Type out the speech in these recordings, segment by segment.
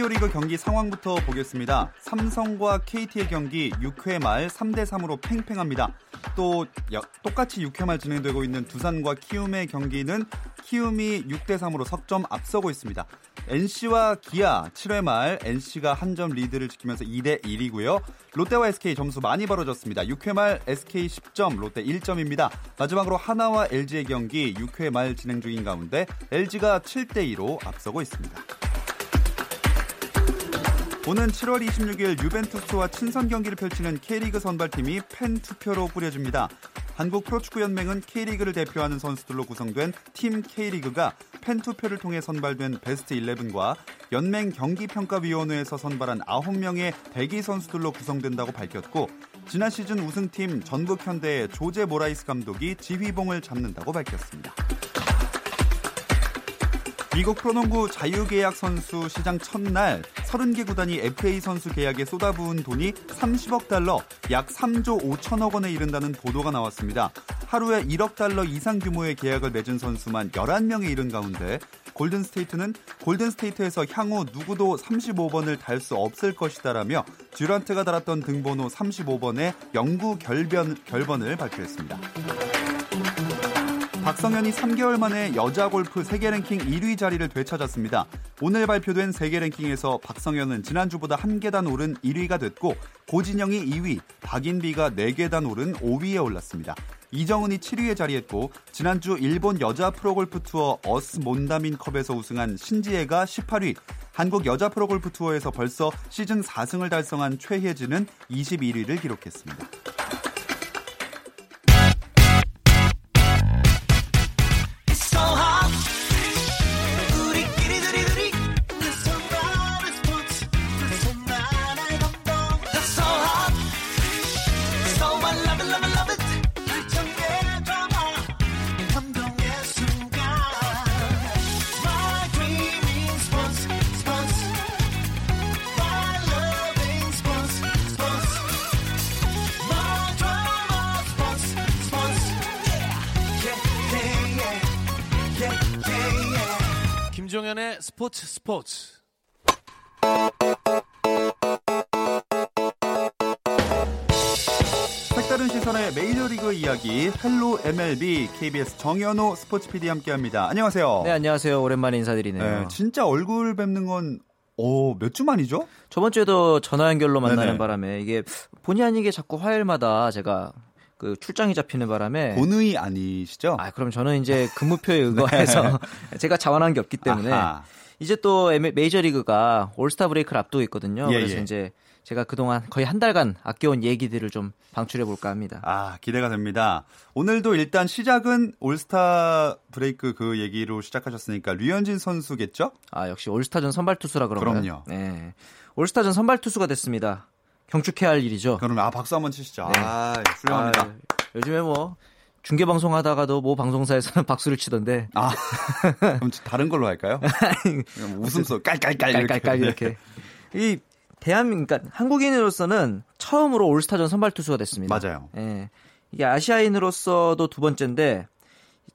KBO 리그 경기 상황부터 보겠습니다. 삼성과 KT의 경기 6회 말 3대 3으로 팽팽합니다. 또 똑같이 6회 말 진행되고 있는 두산과 키움의 경기는 키움이 6대 3으로 석점 앞서고 있습니다. NC와 기아 7회 말 NC가 한 점 리드를 지키면서 2대 1이고요. 롯데와 SK 점수 많이 벌어졌습니다. 6회 말 SK 10점, 롯데 1점입니다. 마지막으로 하나와 LG의 경기 6회 말 진행 중인 가운데 LG가 7대 2로 앞서고 있습니다. 오는 7월 26일 유벤투스와 친선 경기를 펼치는 K리그 선발팀이 팬 투표로 꾸려집니다. 한국 프로축구연맹은 K리그를 대표하는 선수들로 구성된 팀 K리그가 팬 투표를 통해 선발된 베스트 11과 연맹 경기평가위원회에서 선발한 9명의 대기 선수들로 구성된다고 밝혔고 지난 시즌 우승팀 전북현대의 조제 모라이스 감독이 지휘봉을 잡는다고 밝혔습니다. 미국 프로농구 자유계약 선수 시장 첫날 30개 구단이 FA 선수 계약에 쏟아부은 돈이 30억 달러, 약 3조 5천억 원에 이른다는 보도가 나왔습니다. 하루에 1억 달러 이상 규모의 계약을 맺은 선수만 11명에 이른 가운데 골든스테이트는 골든스테이트에서 향후 누구도 35번을 달 수 없을 것이다라며 듀란트가 달았던 등번호 35번의 영구 결변, 결번을 발표했습니다. 박성현이 3개월 만에 여자 골프 세계 랭킹 1위 자리를 되찾았습니다. 오늘 발표된 세계 랭킹에서 박성현은 지난주보다 한 계단 오른 1위가 됐고 고진영이 2위, 박인비가 4계단 오른 5위에 올랐습니다. 이정은이 7위에 자리했고 지난주 일본 여자 프로골프 투어 어스 몬다민 컵에서 우승한 신지애가 18위, 한국 여자 프로골프 투어에서 벌써 시즌 4승을 달성한 최혜진은 21위를 기록했습니다. 스포츠 스포츠. 색다른 시선의 메이저리그 이야기 Hello MLB KBS 정현호 스포츠 PD 함께합니다. 안녕하세요. 네 안녕하세요. 오랜만에 인사드리네요. 네, 진짜 얼굴 뵙는 건 오, 몇 주 만이죠? 저번 주에도 전화 연결로 만나는 네네. 바람에 이게 본의 아니게 자꾸 화요일마다 제가 그 출장이 잡히는 바람에 본의 아니시죠? 아 그럼 저는 이제 근무표에 의거해서 네. 제가 자원한 게 없기 때문에 아하. 이제 또 메이저리그가 올스타 브레이크를 앞두고 있거든요. 예, 그래서 예. 이제 제가 그동안 거의 한 달간 아껴온 얘기들을 좀 방출해 볼까 합니다. 아, 기대가 됩니다. 오늘도 일단 시작은 올스타 브레이크 그 얘기로 시작하셨으니까 류현진 선수겠죠? 아, 역시 올스타전 선발 투수라 그런가요? 그럼요. 네. 올스타전 선발 투수가 됐습니다. 경축해야 할 일이죠. 그럼 아 박수 한번 치시죠. 네. 아 훌륭합니다. 아, 요즘에 뭐 중계 방송 하다가도 뭐 방송사에서는 박수를 치던데. 아 그럼 다른 걸로 할까요? 웃음소 깔깔깔 깔깔깔 이렇게. 이 대한민국 그러니까 한국인으로서는 처음으로 올스타전 선발 투수가 됐습니다. 맞아요. 예. 이게 아시아인으로서도 두 번째인데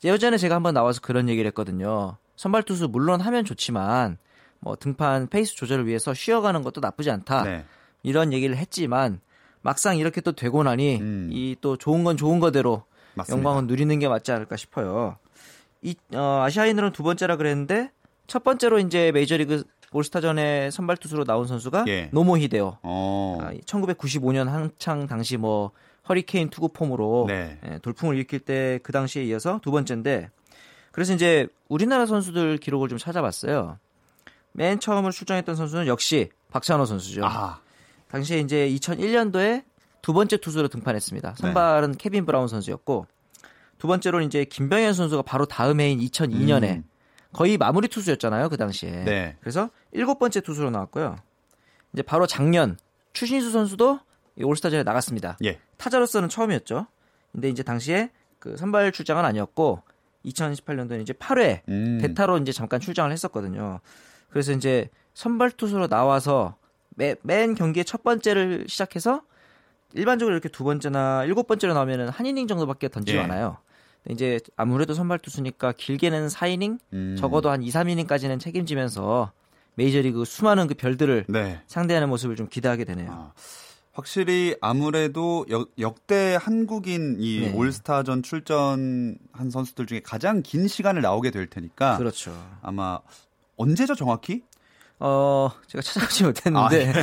예전에 제가 한번 나와서 그런 얘기를 했거든요. 선발 투수 물론 하면 좋지만 뭐 등판 페이스 조절을 위해서 쉬어가는 것도 나쁘지 않다. 네. 이런 얘기를 했지만 막상 이렇게 또 되고 나니 음. 이또 좋은 건 좋은 거대로 맞습니다. 영광은 누리는 게 맞지 않을까 싶어요. 이 어, 아시아인으로는 두 번째라 그랬는데 첫 번째로 이제 메이저리그 올스타전에 선발 투수로 나온 선수가 예. 노모 히데오. 어. 아, 1995년 한창 당시 뭐 허리케인 투구 폼으로 네. 예, 돌풍을 일으킬 때 그 당시에 이어서 두 번째인데 그래서 이제 우리나라 선수들 기록을 좀 찾아봤어요. 맨 처음으로 출전했던 선수는 역시 박찬호 선수죠. 아. 당시에 이제 2001년도에 두 번째 투수로 등판했습니다. 선발은 네. 케빈 브라운 선수였고 두 번째로는 이제 김병현 선수가 바로 다음 해인 2002년에 음. 거의 마무리 투수였잖아요, 그 당시에. 네. 그래서 일곱 번째 투수로 나왔고요. 이제 바로 작년 추신수 선수도 이 올스타전에 나갔습니다. 예. 타자로서는 처음이었죠. 근데 이제 당시에 그 선발 출장은 아니었고 2018년도에 이제 8회 음. 대타로 이제 잠깐 출장을 했었거든요. 그래서 이제 선발 투수로 나와서 매, 맨 경기의 첫 번째를 시작해서 일반적으로 이렇게 두 번째나 일곱 번째로 나오면은 한 이닝 정도밖에 던지지 예. 않아요. 이제 아무래도 선발 투수니까 길게는 4이닝, 음. 적어도 한 2, 3이닝까지는 책임지면서 메이저리그 수많은 그 별들을 네. 상대하는 모습을 좀 기대하게 되네요. 아, 확실히 아무래도 역, 역대 한국인 이 네. 올스타전 출전한 선수들 중에 가장 긴 시간을 나오게 될 테니까 그렇죠. 아마 언제죠 정확히? 어, 제가 찾아보지 못했는데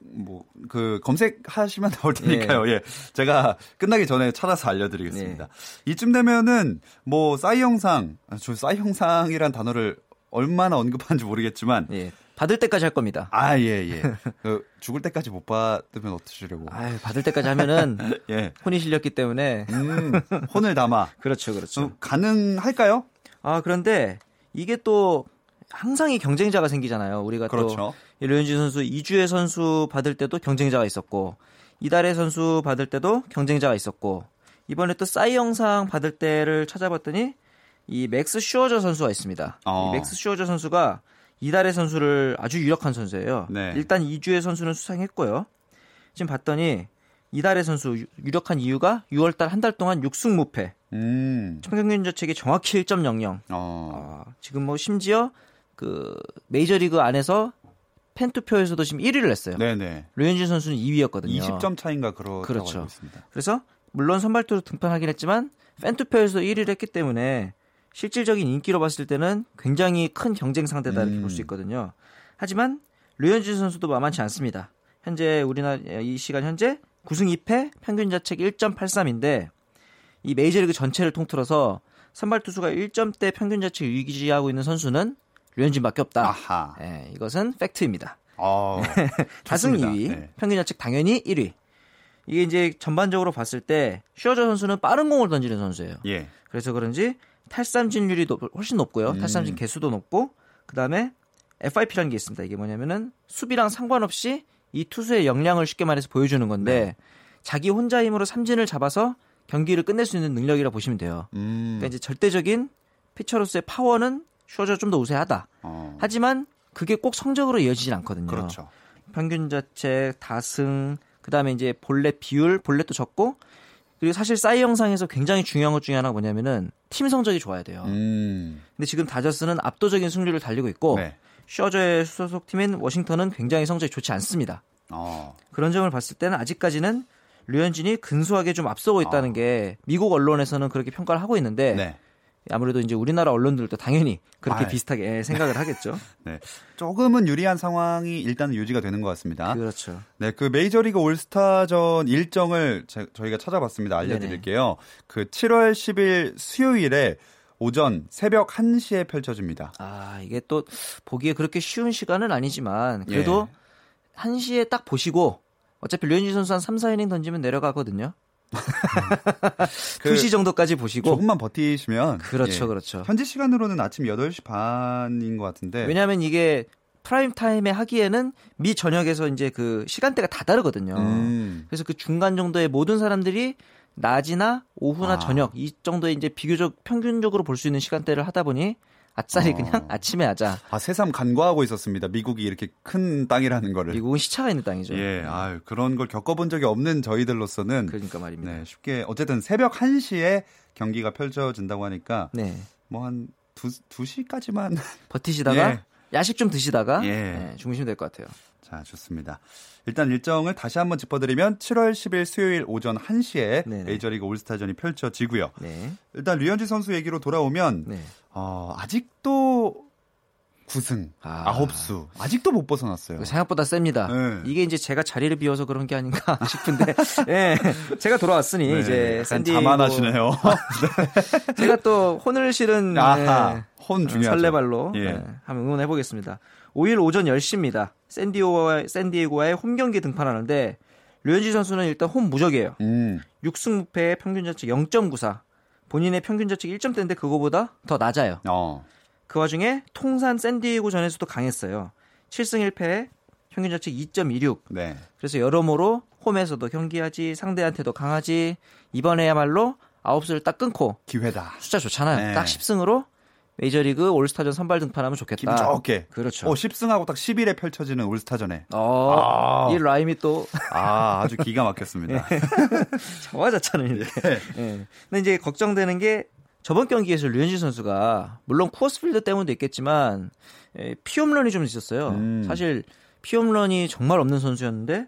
뭐그 검색하시면 나올 테니까요. 예. 제가 끝나기 전에 찾아서 네. 알려드리겠습니다. 이쯤 되면은 뭐 싸이 형상, 아, 저 싸이 형상이란 단어를 얼마나 언급하는지 모르겠지만 예, 받을 때까지 할 겁니다. 아 예 예. 그 죽을 때까지 못 받으면 어떠시려고? 아유, 받을 때까지 하면은 예. 혼이 실렸기 때문에 음, 혼을 담아. 그렇죠, 그렇죠. 어, 가능할까요? 아 그런데 이게 또 항상 이 경쟁자가 생기잖아요. 우리가 그렇죠. 또 류현진 선수 이주의 선수 받을 때도 경쟁자가 있었고 이달의 선수 받을 때도 경쟁자가 있었고 이번에 또 사이영상 받을 때를 찾아봤더니 이 맥스 슈어저 선수가 있습니다. 어. 이 맥스 슈어저 선수가 이달의 선수를 아주 유력한 선수예요. 네. 일단 이주의 선수는 수상했고요. 지금 봤더니 이달의 선수 유- 유력한 이유가 6월달 한 달 동안 6승 무패, 음. 평균 자책이 정확히 1.00. 어. 아, 지금 뭐 심지어 그 메이저리그 안에서 팬 투표에서도 지금 1위를 했어요. 네네. 류현진 선수는 2위였거든요. 20점 차인가 그렇다고 그렇죠. 알고 있습니다. 그래서 물론 선발투로 등판하긴 했지만 팬 투표에서 1위를 했기 때문에 실질적인 인기로 봤을 때는 굉장히 큰 경쟁 상대다 이렇게 음. 볼수 있거든요. 하지만 류현진 선수도 만만치 않습니다. 현재 우리나라 이 시간 현재 9승 2패 평균 자책 1.83인데 이 메이저리그 전체를 통틀어서 선발 투수가 1점대 평균 자책을 유지하고 있는 선수는 류현진밖에 없다. 아하. 예, 이것은 팩트입니다. 어. 다승 좋습니다. 2위, 네. 평균 자책 당연히 1위. 이게 이제 전반적으로 봤을 때 슈어저 선수는 빠른 공을 던지는 선수예요. 예. 그래서 그런지 탈삼진율이 높- 훨씬 높고요. 음. 탈삼진 개수도 높고 그다음에 FIP라는 게 있습니다. 이게 뭐냐면은 수비랑 상관없이 이 투수의 역량을 쉽게 말해서 보여주는 건데 네. 자기 혼자 힘으로 삼진을 잡아서 경기를 끝낼 수 있는 능력이라 보시면 돼요. 음. 그러니까 이제 절대적인 피처로서의 파워는 슈어저가 좀더 우세하다. 어. 하지만 그게 꼭 성적으로 이어지진 않거든요. 그렇죠. 평균 자책, 다승, 그다음에 이제 볼넷 비율, 볼넷도 적고 그리고 사실 싸이 영상에서 굉장히 중요한 것 중에 하나가 뭐냐면은 팀 성적이 좋아야 돼요. 음. 근데 지금 다저스는 압도적인 승률을 달리고 있고 네. 셔저의 소속 팀인 워싱턴은 굉장히 성적이 좋지 않습니다. 어. 그런 점을 봤을 때는 아직까지는 류현진이 근소하게 좀 앞서고 있다는 아. 게 미국 언론에서는 그렇게 평가를 하고 있는데 네. 아무래도 이제 우리나라 언론들도 당연히 그렇게 아이. 비슷하게 생각을 하겠죠. 네. 조금은 유리한 상황이 일단은 유지가 되는 것 같습니다. 그렇죠. 네, 그 메이저리그 올스타전 일정을 제- 저희가 찾아봤습니다. 알려드릴게요. 그 7월 10일 수요일에 오전 새벽 1시에 펼쳐집니다. 아, 이게 또 보기에 그렇게 쉬운 시간은 아니지만 그래도 예. 1시에 딱 보시고 어차피 류현진 선수 한 3, 4이닝 던지면 내려가거든요. 그 2시 정도까지 보시고 조금만 버티시면 그렇죠, 예. 그렇죠. 현지 시간으로는 아침 8시 반인 것 같은데 왜냐하면 이게 프라임 타임에 하기에는 미 전역에서 이제 그 시간대가 다 다르거든요. 음. 그래서 그 중간 정도의 모든 사람들이 낮이나 오후나 아. 저녁 이 정도의 이제 비교적 평균적으로 볼 수 있는 시간대를 하다 보니 아싸리 어. 그냥 아침에 하자. 아, 새삼 간과하고 있었습니다. 미국이 이렇게 큰 땅이라는 거를. 미국은 시차가 있는 땅이죠. 예, 아 그런 걸 겪어본 적이 없는 저희들로서는 그러니까 말입니다. 네, 쉽게 어쨌든 새벽 1시에 경기가 펼쳐진다고 하니까 네. 뭐한 두, 2시까지만 버티시다가 예. 야식 좀 드시다가 예. 네, 주무시면 될 것 같아요. 자, 좋습니다. 일단 일정을 다시 한번 짚어드리면 7월 10일 수요일 오전 1시에 네네. 메이저리그 올스타전이 펼쳐지고요. 네. 일단 류현진 선수 얘기로 돌아오면 네. 어, 아직도 9승, 아. 아. 9수 아직도 못 벗어났어요. 생각보다 셉니다. 네. 이게 이제 제가 자리를 비워서 그런 게 아닌가 싶은데, 예, 제가 돌아왔으니 네, 이제 샌디에고 자만하시네요. 제가 또 혼을 실은 아하, 네, 혼 중요하죠. 설레발로 예. 네, 한번 응원해 보겠습니다. 5일 오전 10시입니다. 샌디오와 샌디에고와의 홈 경기 등판하는데 류현진 선수는 일단 홈 무적이에요. 음, 6승 무패의 평균 자책 0.94. 본인의 평균 자책이 1점대인데 그거보다 더 낮아요. 어. 그 와중에 통산 샌디에고 전에서도 강했어요. 7승 1패 평균 자책 2.26. 네. 그래서 여러모로 홈에서도 경기하지 상대한테도 강하지 이번에야말로 아홉수를 딱 끊고 기회다. 숫자 좋잖아요. 네. 딱 10승으로 메이저리그 올스타전 선발 등판하면 좋겠다. 기분 좋게. 그렇죠. 어, 10승하고 딱 10일에 펼쳐지는 올스타전에. 어, 아. 이 라임이 또 아, 아주 기가 막혔습니다. 자화자찬을 이렇게. 예. 근데 이제 걱정되는 게 저번 경기에서 류현진 선수가 물론 쿠어스필드 때문도 있겠지만 예, 피홈런이 좀 있었어요. 음. 사실 피홈런이 정말 없는 선수였는데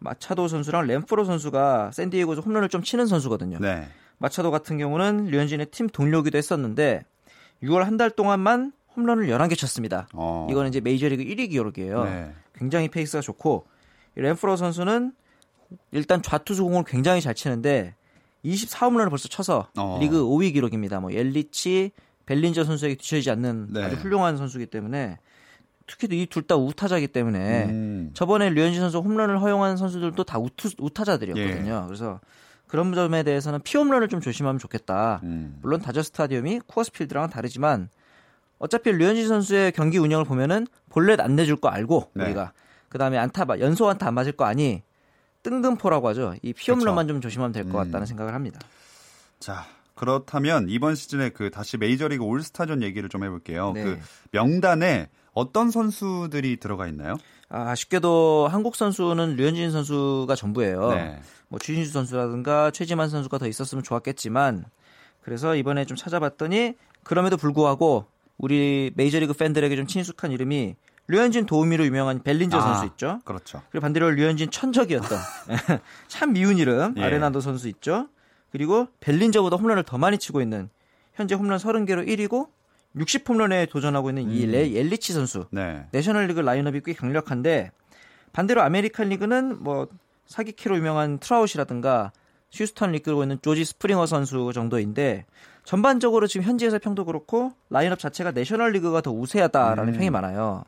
마차도 선수랑 램프로 선수가 샌디에고에서 홈런을 좀 치는 선수거든요. 네. 마차도 같은 경우는 류현진의 팀 동료기도 했었는데 6월 한 달 동안만 홈런을 11개 쳤습니다. 어. 이거는 이제 메이저리그 1위 기록이에요. 네. 굉장히 페이스가 좋고 이 렌프로 선수는 일단 좌투수 공을 굉장히 잘 치는데 24홈런을 벌써 쳐서 어. 리그 5위 기록입니다. 뭐 옐리치, 벨린저 선수에게 뒤처지지 않는 네. 아주 훌륭한 선수이기 때문에 특히 이 둘 다 우타자이기 때문에 음. 저번에 류현진 선수 홈런을 허용한 선수들도 다 우투, 예. 우타자들이었거든요. 그래서 그런 점에 대해서는 피홈런을 좀 조심하면 좋겠다. 음. 물론 다저 스타디움이 쿠어스필드랑은 다르지만 어차피 류현진 선수의 경기 운영을 보면은 볼넷 안 내줄 거 알고 네. 우리가 그 다음에 안타 마- 연속 안타 안 맞을 거 아니 뜬금포라고 하죠. 이 피홈런만 좀 조심하면 될것 그렇죠. 음. 같다는 생각을 합니다. 자, 그렇다면 이번 시즌에 그 다시 메이저리그 올스타전 얘기를 좀 해볼게요. 네. 그 명단에 어떤 선수들이 들어가 있나요? 아, 아쉽게도 한국 선수는 류현진 선수가 전부예요. 네. 뭐 주진수 선수라든가 최지만 선수가 더 있었으면 좋았겠지만 그래서 이번에 좀 찾아봤더니 그럼에도 불구하고 우리 메이저리그 팬들에게 좀 친숙한 이름이 류현진 도우미로 유명한 벨린저 아. 선수 있죠. 그렇죠. 그리고 반대로 류현진 천적이었던 참 미운 이름 예. 아레나도 선수 있죠. 그리고 벨린저보다 홈런을 더 많이 치고 있는 현재 홈런 30개로 1위고 60홈런에 도전하고 있는 이 음. 레 옐리치 선수. 네. 내셔널리그 라인업이 꽤 강력한데 반대로 아메리칸 리그는 뭐 사기캐로 유명한 트라웃이라든가 휴스턴을 이끌고 있는 조지 스프링어 선수 정도인데 전반적으로 지금 현지에서 평도 그렇고 라인업 자체가 내셔널리그가 더 우세하다라는 음. 평이 많아요.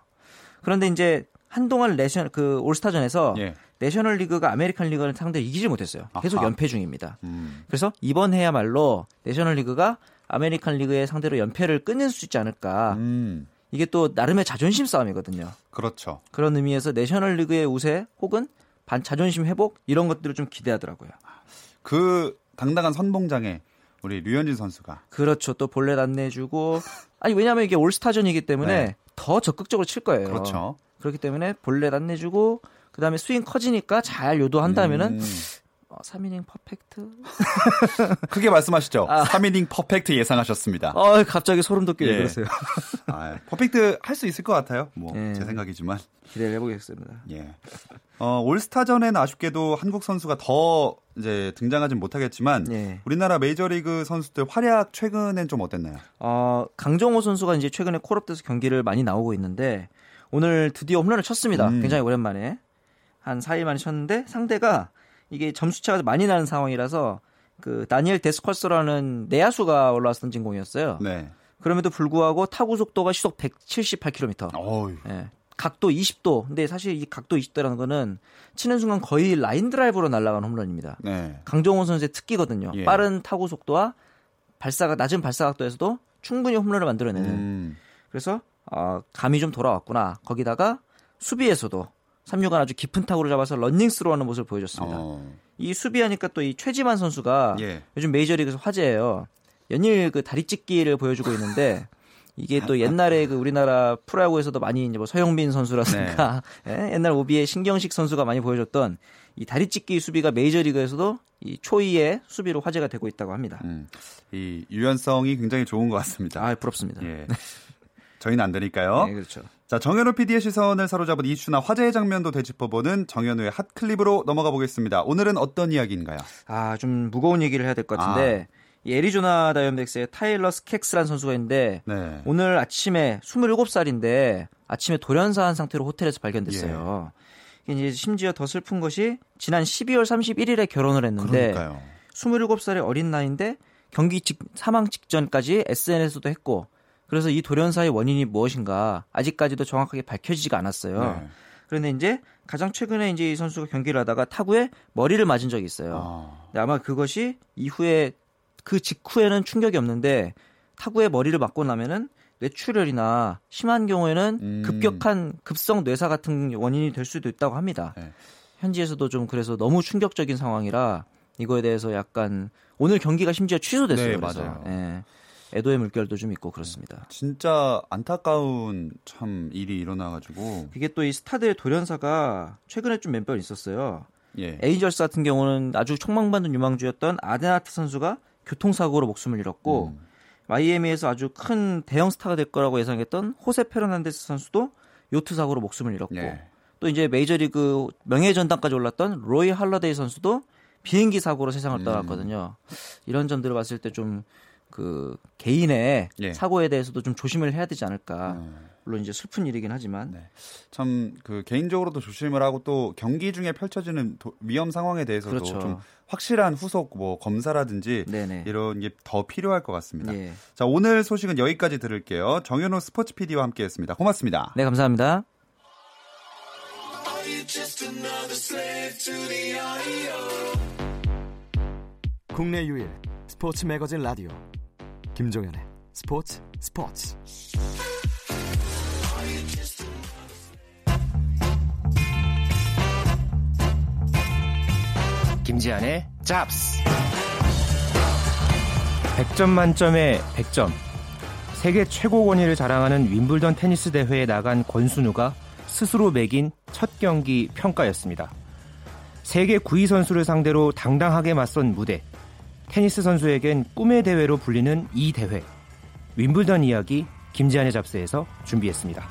그런데 이제 한동안 내셔 그 올스타전에서 예. 내셔널 리그가 아메리칸 리그를 상대로 이기지 못했어요. 계속 아하. 연패 중입니다. 음. 그래서 이번 해야말로 내셔널 리그가 아메리칸 리그의 상대로 연패를 끊을 수 있지 않을까. 음. 이게 또 나름의 자존심 싸움이거든요. 그렇죠. 그런 의미에서 내셔널 리그의 우세 혹은 반 자존심 회복 이런 것들을 좀 기대하더라고요. 그 당당한 선봉장에 우리 류현진 선수가 그렇죠. 또 볼넷 안 내주고 아니 왜냐하면 이게 올스타전이기 때문에 네. 더 적극적으로 칠 거예요. 그렇죠. 그렇기 때문에 볼넷 안 내주고 그다음에 스윙 커지니까 잘 유도한다면은 음. 어, 3이닝 퍼펙트. 크게 말씀하시죠. 아. 3이닝 퍼펙트 예상하셨습니다. 어 갑자기 소름 돋게 예. 그러세요. 아, 퍼펙트 할 수 있을 것 같아요. 뭐 제 예. 생각이지만. 기대를 해보겠습니다. 예. 어, 올스타전에는 아쉽게도 한국 선수가 더 이제 등장하진 못하겠지만 예. 우리나라 메이저리그 선수들 활약 최근엔 좀 어땠나요? 어, 강정호 선수가 이제 최근에 콜업돼서 경기를 많이 나오고 있는데 오늘 드디어 홈런을 쳤습니다. 음. 굉장히 오랜만에 한 4일 만에 쳤는데 상대가 이게 점수 차가 많이 나는 상황이라서 그 다니엘 데스컬스라는 내야수가 올라왔던 진공이었어요. 네. 그럼에도 불구하고 타구 속도가 시속 178km. 어우. 예. 각도 20도. 근데 사실 이 각도 20도라는 거는 치는 순간 거의 라인 드라이브로 날아간 홈런입니다. 네. 강정호 선수의 특기거든요. 예. 빠른 타구 속도와 발사각 낮은 발사 각도에서도 충분히 홈런을 만들어내는. 음. 그래서 어, 감이 좀 돌아왔구나. 거기다가 수비에서도 3루간 아주 깊은 타구를 잡아서 런닝스로 하는 모습을 보여줬습니다. 어. 이 수비하니까 또 이 최지만 선수가 예. 요즘 메이저리그에서 화제예요. 연일 그 다리 찢기를 보여주고 있는데 이게 또 옛날에 그 우리나라 프로야구에서도 많이 이제 뭐 서영빈 선수라든가 예, 옛날 오비의 신경식 선수가 많이 보여줬던 이 다리 찢기 수비가 메이저리그에서도 이 초이의 수비로 화제가 되고 있다고 합니다. 음. 이 유연성이 굉장히 좋은 것 같습니다. 아 부럽습니다. 예. 저희는 안 되니까요. 네, 그렇죠. 자, 정현우 PD의 시선을 사로잡은 이슈나 화제의 장면도 되짚어보는 정현우의 핫 클립으로 넘어가 보겠습니다. 오늘은 어떤 이야기인가요? 아, 좀 무거운 얘기를 해야 될 것 같은데 이 애리조나 다이언백스의 타일러 스켑스라는 선수가 있는데 네. 오늘 아침에 27살인데 아침에 돌연사한 상태로 호텔에서 발견됐어요. 이게 이제 심지어 더 슬픈 것이 지난 12월 31일에 결혼을 했는데 그러니까요. 27살의 어린 나이인데 경기 직, 사망 직전까지 SNS도 했고 그래서 이 돌연사의 원인이 무엇인가 아직까지도 정확하게 밝혀지지가 않았어요. 네. 그런데 이제 가장 최근에 이제 이 선수가 경기를 하다가 타구에 머리를 맞은 적이 있어요. 아, 아마 그것이 이후에 그 직후에는 충격이 없는데 타구에 머리를 맞고 나면은 뇌출혈이나 심한 경우에는 음. 급격한 급성 뇌사 같은 원인이 될 수도 있다고 합니다. 네. 현지에서도 좀 그래서 너무 충격적인 상황이라 이거에 대해서 약간 오늘 경기가 심지어 취소됐어요. 네, 그래서. 맞아요. 예. 애도의 물결도 좀 있고 그렇습니다. 진짜 안타까운 참 일이 일어나가지고 이게 또 이 스타들의 돌연사가 최근에 좀 몇 번 있었어요. 예. 에인절스 같은 경우는 아주 촉망받는 유망주였던 아덴하트 선수가 교통사고로 목숨을 잃었고 음. 마이애미에서 아주 큰 대형 스타가 될 거라고 예상했던 호세 페르난데스 선수도 요트 사고로 목숨을 잃었고 예. 또 이제 메이저리그 명예 전당까지 올랐던 로이 할러데이 선수도 비행기 사고로 세상을 음. 떠났거든요. 이런 점들을 봤을 때 좀 그 개인의 예. 사고에 대해서도 좀 조심을 해야 되지 않을까. 음. 물론 이제 슬픈 일이긴 하지만 네. 참그 개인적으로도 조심을 하고 또 경기 중에 펼쳐지는 도- 위험 상황에 대해서도 그렇죠. 좀 확실한 후속 뭐 검사라든지 네네. 이런 게 더 필요할 것 같습니다. 예. 자 오늘 소식은 여기까지 들을게요. 정현호 스포츠 PD와 함께했습니다. 고맙습니다. 네 감사합니다. 국내 유일 스포츠 매거진 라디오 김종현의 스포츠 스포츠. 김지한의 잡스. 100점 만점에 100점. 세계 최고 권위를 자랑하는 윈블던 테니스 대회에 나간 권순우가 스스로 매긴 첫 경기 평가였습니다. 세계 9위 선수를 상대로 당당하게 맞선 무대 테니스 선수에겐 꿈의 대회로 불리는 이 대회 윈블던 이야기 김지한의 잡스에서 준비했습니다.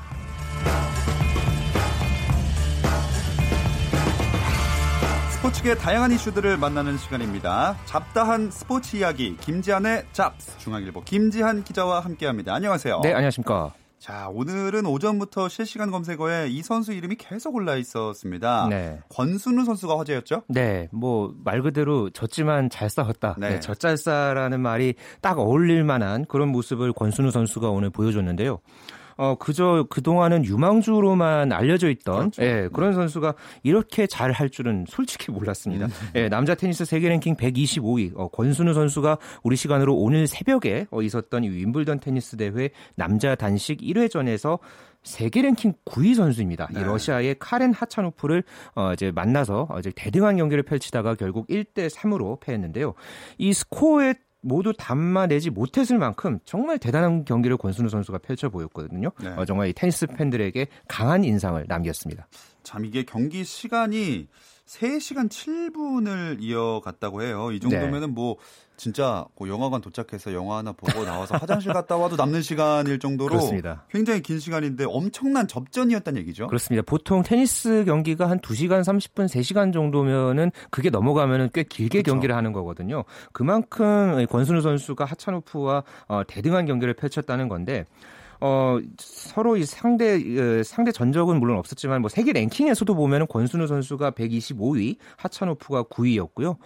스포츠계 다양한 이슈들을 만나는 시간입니다. 잡다한 스포츠 이야기 김지한의 잡스 중앙일보 김지한 기자와 함께합니다. 안녕하세요. 네, 안녕하십니까. 자 오늘은 오전부터 실시간 검색어에 이 선수 이름이 계속 올라 있었습니다. 네. 권순우 선수가 화제였죠? 네, 뭐 말 그대로 졌지만 잘 싸웠다. 네. 네, 젖잘싸라는 말이 딱 어울릴 만한 그런 모습을 권순우 선수가 오늘 보여줬는데요. 어, 그저 그동안은 유망주로만 알려져 있던 그렇죠. 예, 그런 선수가 이렇게 잘 할 줄은 솔직히 몰랐습니다. 예, 남자 테니스 세계 랭킹 125위 어, 권순우 선수가 우리 시간으로 오늘 새벽에 어, 있었던 이 윈블던 테니스 대회 남자 단식 1회전에서 세계 랭킹 9위 선수입니다. 네. 이 러시아의 카렌 하차노프를 어, 이제 만나서 어, 이제 대등한 경기를 펼치다가 결국 1대 3으로 패했는데요. 이 스코어에 모두 담아내지 못했을 만큼 정말 대단한 경기를 권순우 선수가 펼쳐 보였거든요. 네. 어, 정말 이 테니스 팬들에게 강한 인상을 남겼습니다. 참 이게 경기 시간이 3시간 7분을 이어갔다고 해요. 이 정도면은 뭐 진짜 뭐 영화관 도착해서 영화 하나 보고 나와서 화장실 갔다 와도 남는 시간일 정도로 그렇습니다. 굉장히 긴 시간인데 엄청난 접전이었다는 얘기죠. 그렇습니다. 보통 테니스 경기가 한 2시간 30분, 3시간 정도면은 그게 넘어가면은 꽤 길게 그렇죠. 경기를 하는 거거든요. 그만큼 권순우 선수가 하차노프와 어, 대등한 경기를 펼쳤다는 건데 어, 서로 이 상대, 어, 상대 전적은 물론 없었지만 뭐 세계 랭킹에서도 보면은 권순우 선수가 125위, 하차노프가 9위였고요.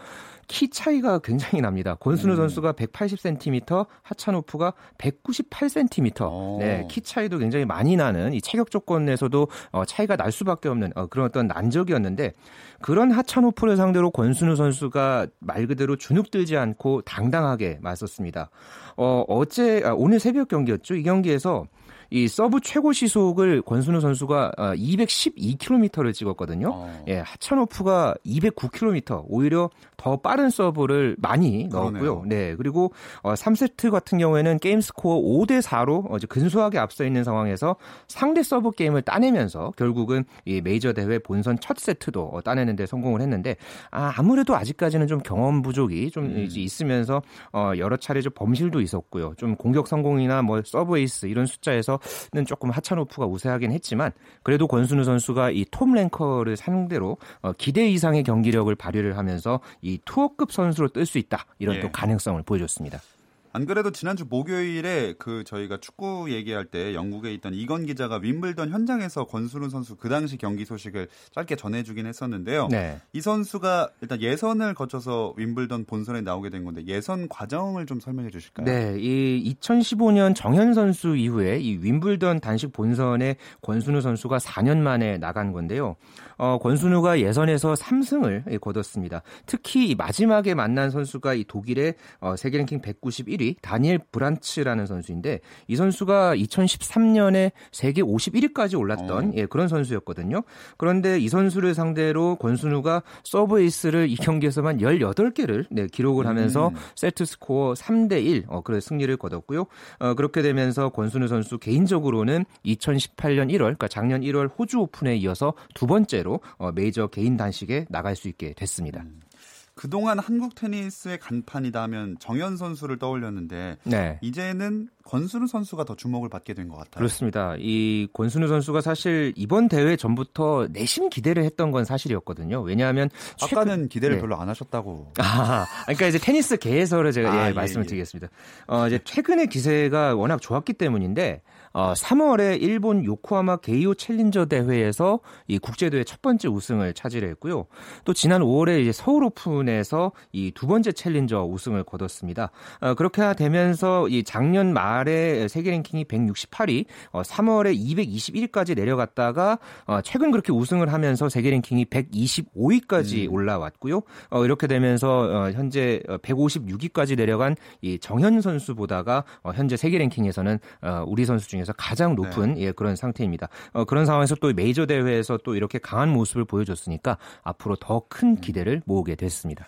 키 차이가 굉장히 납니다. 권순우 음. 선수가 180cm, 하차노프가 198cm. 오. 네, 키 차이도 굉장히 많이 나는 이 체격 조건에서도 어, 차이가 날 수밖에 없는 어, 그런 어떤 난적이었는데 그런 하차노프를 상대로 권순우 선수가 말 그대로 주눅들지 않고 당당하게 맞섰습니다. 어, 어제 아, 오늘 새벽 경기였죠. 이 경기에서 이 서브 최고 시속을 권순우 선수가 어, 212km를 찍었거든요. 어. 예, 하차노프가 209km 오히려 더 빠른 서브를 많이 넣었고요. 그러네요. 네, 그리고 어, 3세트 같은 경우에는 게임 스코어 5대 4로 어, 이제 근소하게 앞서 있는 상황에서 상대 서브 게임을 따내면서 결국은 이 메이저 대회 본선 첫 세트도 어, 따내는데 성공을 했는데 아, 아무래도 아직까지는 좀 경험 부족이 좀 음. 이제 있으면서 어, 여러 차례 좀 범실도 있었고요. 좀 공격 성공이나 뭐 서브 에이스 이런 숫자에서 는 조금 하차노프가 우세하긴 했지만 그래도 권순우 선수가 이 톱 랭커를 상대로 어, 기대 이상의 경기력을 발휘를 하면서 이 투어급 선수로 뜰 수 있다 이런 예. 또 가능성을 보여줬습니다. 안 그래도 지난주 목요일에 그 저희가 축구 얘기할 때 영국에 있던 이건 기자가 윈블던 현장에서 권순우 선수 그 당시 경기 소식을 짧게 전해주긴 했었는데요. 네. 이 선수가 일단 예선을 거쳐서 윈블던 본선에 나오게 된 건데 예선 과정을 좀 설명해 주실까요? 네, 이 2015년 정현 선수 이후에 이 윈블던 단식 본선에 권순우 선수가 4년 만에 나간 건데요. 어, 권순우가 예선에서 3승을 거뒀습니다. 특히 마지막에 만난 선수가 이 독일의 어, 세계 랭킹 191위 다니엘 브란츠라는 선수인데 이 선수가 2013년에 세계 51위까지 올랐던 어. 예, 그런 선수였거든요. 그런데 이 선수를 상대로 권순우가 서브 에이스를 이 경기에서만 18개를 네, 기록을 하면서 음. 세트 스코어 3대 1 어, 그래 승리를 거뒀고요. 어, 그렇게 되면서 권순우 선수 개인적으로는 2018년 1월 그러니까 작년 1월 호주 오픈에 이어서 두 번째로 번째로 어, 메이저 개인 단식에 나갈 수 있게 됐습니다. 음. 그동안 한국 테니스의 간판이다 하면 정현 선수를 떠올렸는데 네. 이제는 권순우 선수가 더 주목을 받게 된 것 같아요. 그렇습니다. 이 권순우 선수가 사실 이번 대회 전부터 내심 기대를 했던 건 사실이었거든요. 왜냐하면 아까는 기대를 네. 별로 안 하셨다고. 아, 그러니까 이제 테니스 계에서를 제가 아, 예, 예, 말씀을 예. 드리겠습니다. 어, 이제 최근의 기세가 워낙 좋았기 때문인데 어, 3월에 일본 요코하마 게이오 챌린저 대회에서 이 국제대회 첫 번째 우승을 차지했고요. 또 지난 5월에 이제 서울 오픈에서 이 두 번째 챌린저 우승을 거뒀습니다. 어, 그렇게 되면서 이 작년 말에 세계 랭킹이 168위, 어, 3월에 221위까지 내려갔다가 어, 최근 그렇게 우승을 하면서 세계 랭킹이 125위까지 음. 올라왔고요. 어, 이렇게 되면서 어, 현재 156위까지 내려간 이 정현 선수보다가 어, 현재 세계 랭킹에서는 어, 우리 선수 중에 중에서 가장 높은 네. 예, 그런 상태입니다. 어, 그런 상황에서 또 메이저 대회에서 또 이렇게 강한 모습을 보여줬으니까 앞으로 더 큰 기대를 모으게 됐습니다.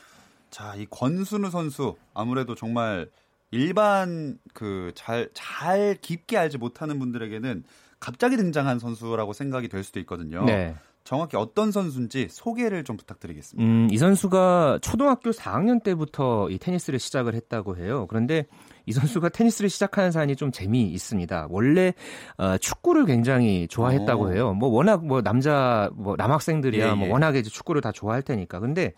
자, 이 권순우 선수 아무래도 정말 일반 그 잘잘 깊게 알지 못하는 분들에게는 갑자기 등장한 선수라고 생각이 될 수도 있거든요. 네. 정확히 어떤 선수인지 소개를 좀 부탁드리겠습니다. 음, 이 선수가 초등학교 4학년 때부터 이 테니스를 시작을 했다고 해요. 그런데 이 선수가 테니스를 시작하는 사연이 좀 재미있습니다. 원래 어, 축구를 굉장히 좋아했다고 어. 해요. 뭐 워낙 뭐 남자 뭐 남학생들이야 예, 뭐 예. 뭐 워낙에 축구를 다 좋아할 테니까. 근데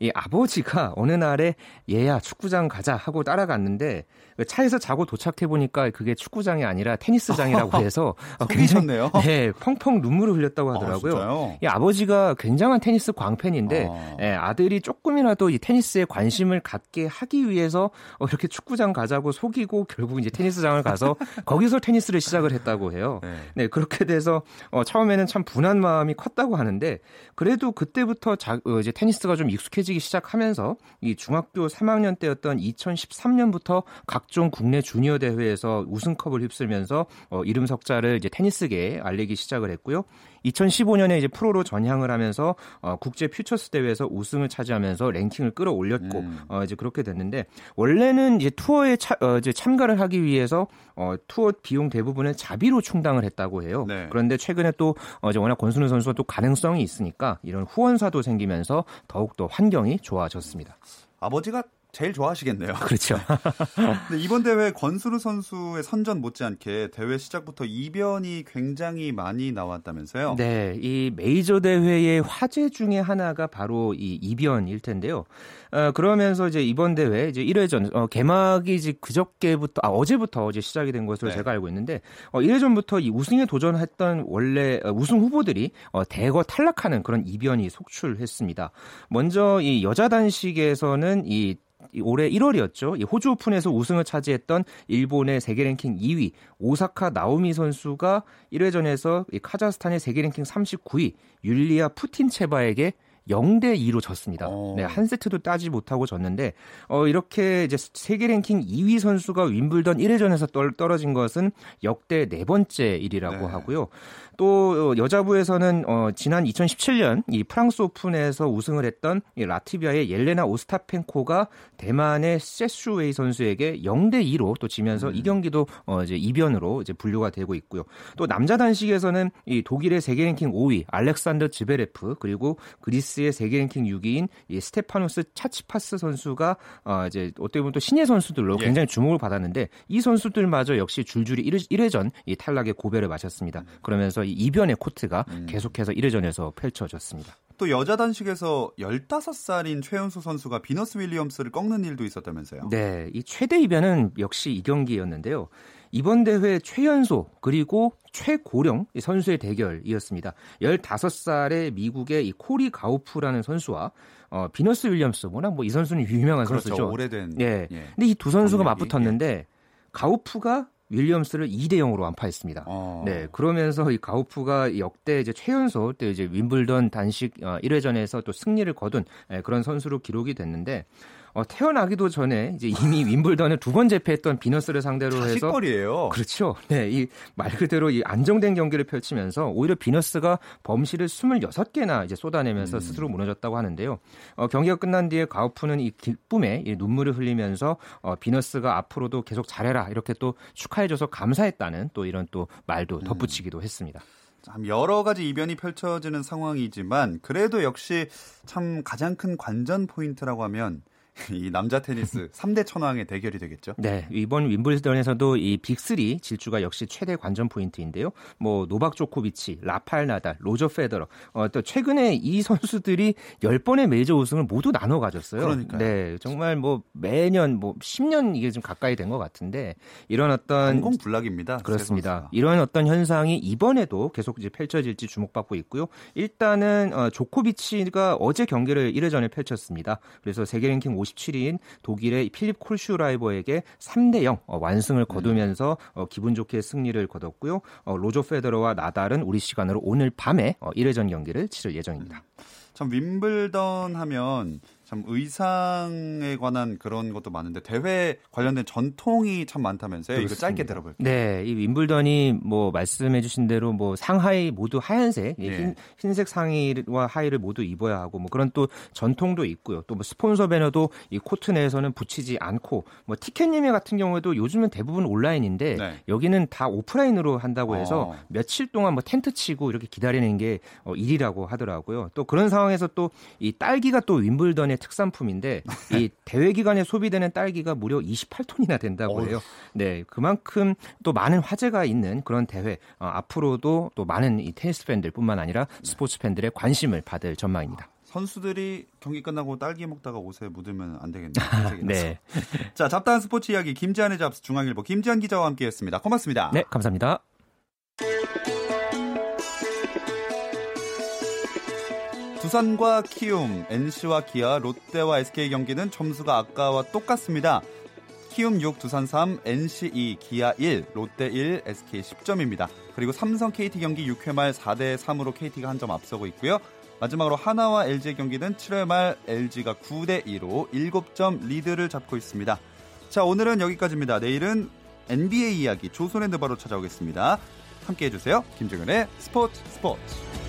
이 아버지가 어느 날에 얘야 축구장 가자 하고 따라갔는데 그 차에서 자고 도착해 보니까 그게 축구장이 아니라 테니스장이라고 해서 어, 굉장네요. 네, 펑펑 눈물을 흘렸다고 아, 하더라고요. 아, 이 아버지가 굉장한 테니스 광팬인데 아. 예, 아들이 조금이라도 이 테니스에 관심을 갖게 하기 위해서 어, 이렇게 축구장 가자고 속이고 결국 이제 테니스장을 가서 거기서 테니스를 시작을 했다고 해요. 네, 네 그렇게 돼서 어, 처음에는 참 분한 마음이 컸다고 하는데 그래도 그때부터 자, 어, 이제 테니스가 좀 익숙해지기 시작하면서 이 중학교 3학년 때였던 2013년부터 각 각종 국내 주니어 대회에서 우승컵을 휩쓸면서 어, 이름 석자를 이제 테니스계에 알리기 시작을 했고요. 2015년에 이제 프로로 전향을 하면서 어, 국제 퓨처스 대회에서 우승을 차지하면서 랭킹을 끌어올렸고 음. 어, 이제 그렇게 됐는데 원래는 이제 투어에 차, 어, 이제 참가를 하기 위해서 어, 투어 비용 대부분을 자비로 충당을 했다고 해요. 네. 그런데 최근에 또 어, 이제 워낙 권순우 선수가 또 가능성이 있으니까 이런 후원사도 생기면서 더욱 더 환경이 좋아졌습니다. 아버지가 제일 좋아하시겠네요. 그렇죠. 근데 이번 대회 권수루 선수의 선전 못지않게 대회 시작부터 이변이 굉장히 많이 나왔다면서요? 네, 이 메이저 대회의 화제 중에 하나가 바로 이 이변일 텐데요. 어, 그러면서 이제 이번 대회 이제 1회전 어, 개막이 이제 그저께부터 아 어제부터 이제 시작이 된 것으로 네. 제가 알고 있는데 어, 1회전부터 이 우승에 도전했던 원래 어, 우승 후보들이 어, 대거 탈락하는 그런 이변이 속출했습니다. 먼저 이 여자 단식에서는 이 올해 1월이었죠. 호주 오픈에서 우승을 차지했던 일본의 세계 랭킹 2위 오사카 나오미 선수가 1회전에서 카자흐스탄의 세계 랭킹 39위 율리아 푸틴체바에게 0대 2로 졌습니다. 어. 네, 한 세트도 따지 못하고 졌는데 어 이렇게 이제 세계 랭킹 2위 선수가 윈블던 1회전에서 떨어진 것은 역대 네 번째 일이라고 네. 하고요. 또 여자부에서는 어 지난 2017년 이 프랑스 오픈에서 우승을 했던 이 라트비아의 옐레나 오스타펜코가 대만의 세슈웨이 선수에게 0대 2로 또 지면서 음. 이 경기도 어 이제 이변으로 이제 분류가 되고 있고요. 또 남자 단식에서는 이 독일의 세계 랭킹 5위 알렉산더 지베레프 그리고 그리스의 세계 랭킹 6위인 이 스테파노스 차치파스 선수가 어 이제 어떻게 보면 또 신예 선수들로 예. 굉장히 주목을 받았는데 이 선수들마저 역시 줄줄이 1회전 이 탈락의 고배를 마셨습니다. 그러면서 이 이변의 코트가 음. 계속해서 1회전에서 펼쳐졌습니다. 또 여자 단식에서 15살인 최연소 선수가 비너스 윌리엄스를 꺾는 일도 있었다면서요. 네, 이 최대 이변은 역시 이 경기였는데요. 이번 대회 최연소 그리고 최고령 선수의 대결이었습니다. 15살의 미국의 이 코리 가우프라는 선수와 어, 비너스 윌리엄스 워낙 뭐 이 선수는 유명한 그렇죠. 선수죠. 오래된. 예. 예. 근데 이 두 선수가 맞붙었는데 가우프가 윌리엄스를 2대 0으로 완파했습니다. 어. 네, 그러면서 이 가우프가 역대 이제 최연소 때 이제 윈블던 단식 1회전에서 또 승리를 거둔 예, 그런 선수로 기록이 됐는데 어, 태어나기도 전에 이제 이미 윈블던을 두번 제패했던 비너스를 상대로 해서 자식거리예요. 그렇죠. 네, 이 말 그대로 이 안정된 경기를 펼치면서 오히려 비너스가 범실을 26개나 이제 쏟아내면서 음. 스스로 무너졌다고 하는데요. 어, 경기가 끝난 뒤에 가우프는 이 기쁨에 이 눈물을 흘리면서 어, 비너스가 앞으로도 계속 잘해라 이렇게 또 축하해줘서 감사했다는 또 이런 또 말도 음. 덧붙이기도 했습니다. 참 여러 가지 이변이 펼쳐지는 상황이지만 그래도 역시 참 가장 큰 관전 포인트라고 하면 이 남자 테니스 3대 천왕의 대결이 되겠죠. 네, 이번 윈블던에서도 이 빅3 질주가 역시 최대 관전 포인트인데요. 뭐 노박 조코비치, 라팔 나달, 로저 페더러. 어, 또 최근에 이 선수들이 10번의 메이저 우승을 모두 나눠 가졌어요. 그러니까요. 네, 정말 뭐 매년 뭐 10년 이게 좀 가까이 된 것 같은데 이런 어떤 공불락입니다. 그렇습니다. 이런 어떤 현상이 이번에도 계속 이제 펼쳐질지 주목받고 있고요. 일단은 어, 조코비치가 어제 경기를 1회전에 펼쳤습니다. 그래서 세계 랭킹 57위인 독일의 필립 콜슈라이버에게 3대 0 어, 완승을 거두면서 어, 기분 좋게 승리를 거뒀고요. 어, 로저 페더러와 나달은 우리 시간으로 오늘 밤에 어, 1회전 경기를 치를 예정입니다. 참 윈블던 하면 참 의상에 관한 그런 것도 많은데 대회 관련된 전통이 참 많다면서요. 이거 짧게 그렇습니다. 들어볼게요. 네, 이 윈블던이 뭐 말씀해주신 대로 뭐 상하이 모두 하얀색, 이 네. 흰, 흰색 상의와 하의를 모두 입어야 하고 뭐 그런 또 전통도 있고요. 또 뭐 스폰서 배너도 이 코트 내에서는 붙이지 않고 뭐 티켓 예매 같은 경우에도 요즘은 대부분 온라인인데 네. 여기는 다 오프라인으로 한다고 해서 어. 며칠 동안 뭐 텐트 치고 이렇게 기다리는 게 어, 일이라고 하더라고요. 또 그런 상황에서 또 이 딸기가 또 윈블던의 특산품인데 이 대회 기간에 소비되는 딸기가 무려 28톤이나 된다고. 해요. 네, 그만큼 또 많은 화제가 있는 그런 대회 어, 앞으로도 또 많은 이 테니스 팬들뿐만 아니라 스포츠 팬들의 관심을 받을 전망입니다. 선수들이 경기 끝나고 딸기 먹다가 옷에 묻으면 안 되겠네요. 흰색이라서. 네, 자, 잡다한 스포츠 이야기 김지한의 잡스 중앙일보 김지한 기자와 함께했습니다. 고맙습니다. 네, 감사합니다. 두산과 키움, NC와 기아, 롯데와 SK 경기는 점수가 아까와 똑같습니다. 키움 6, 두산 3, NC 2, 기아 1, 롯데 1, SK 10점입니다. 그리고 삼성 KT 경기 6회 말 4대 3으로 KT가 한 점 앞서고 있고요. 마지막으로 하나와 LG 경기는 7회 말 LG가 9대 2로 7점 리드를 잡고 있습니다. 자, 오늘은 여기까지입니다. 내일은 NBA 이야기 조선의 느바로 찾아오겠습니다. 함께 해주세요. 김정은의 스포츠 스포츠.